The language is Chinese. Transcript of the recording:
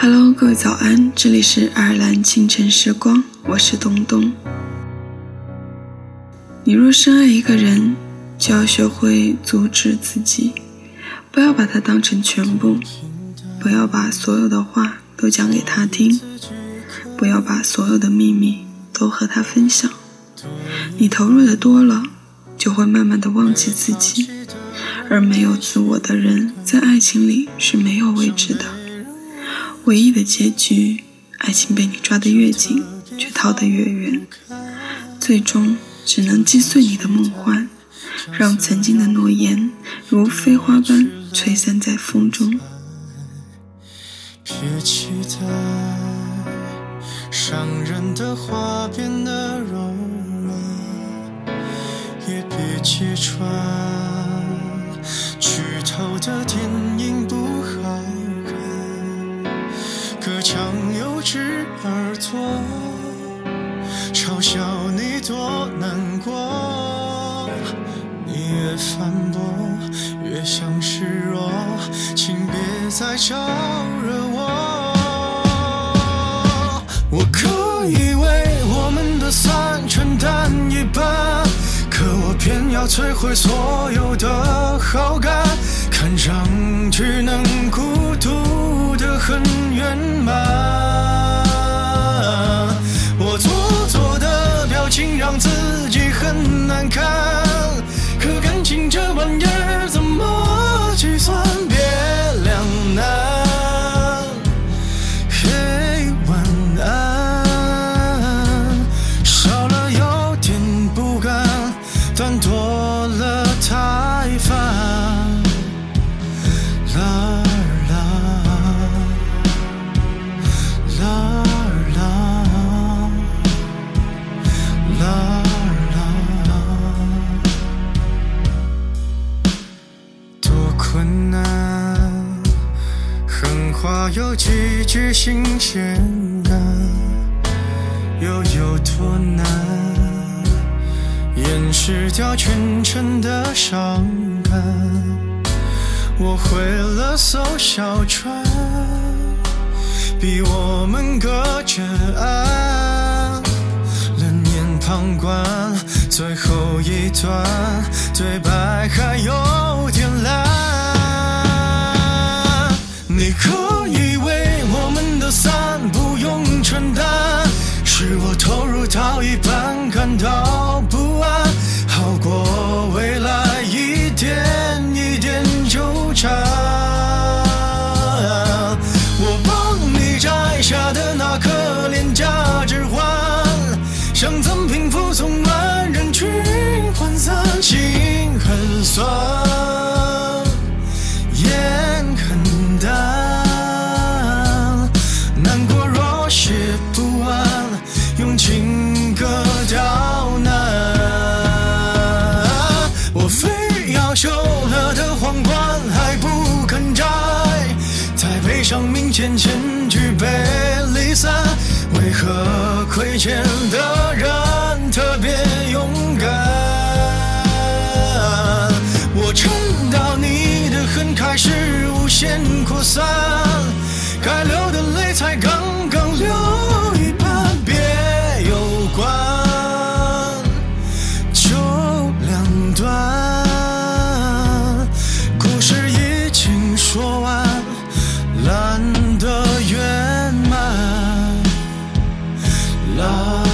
Hello，各位早安，这里是爱尔兰清晨时光，我是东东。你若深爱一个人，就要学会阻止自己，不要把他当成全部，不要把所有的话都讲给他听，不要把所有的秘密都和他分享。你投入的多了，就会慢慢的忘记自己，而没有自我的人，在爱情里是没有位置的。唯一的结局，爱情被你抓得越紧，却逃得越远，最终只能击碎你的梦幻，让曾经的诺言如飞花般吹散在风中。别期待伤人的话变得柔软，也别揭穿剧透的电耳朵，嘲笑你多难过。你越反驳，越像示弱，请别再招惹我。我可以为我们的散承担一半，可我偏要摧毁所有的好感，看上去能孤独的很圆满。但多了太烦。啦啦啦啦啦啦，多困难，狠话有几句新鲜感，又有多难，掩饰掉全城的伤感。我毁了艘小船，逼我们隔着岸，冷眼旁观，最后一段对白还有点烂。你可以为我们的散不用承担，是我投入到一半感到在悲伤面前千句被离散，为何亏欠的人特别勇敢？我撑到你的恨开始无限扩散，啦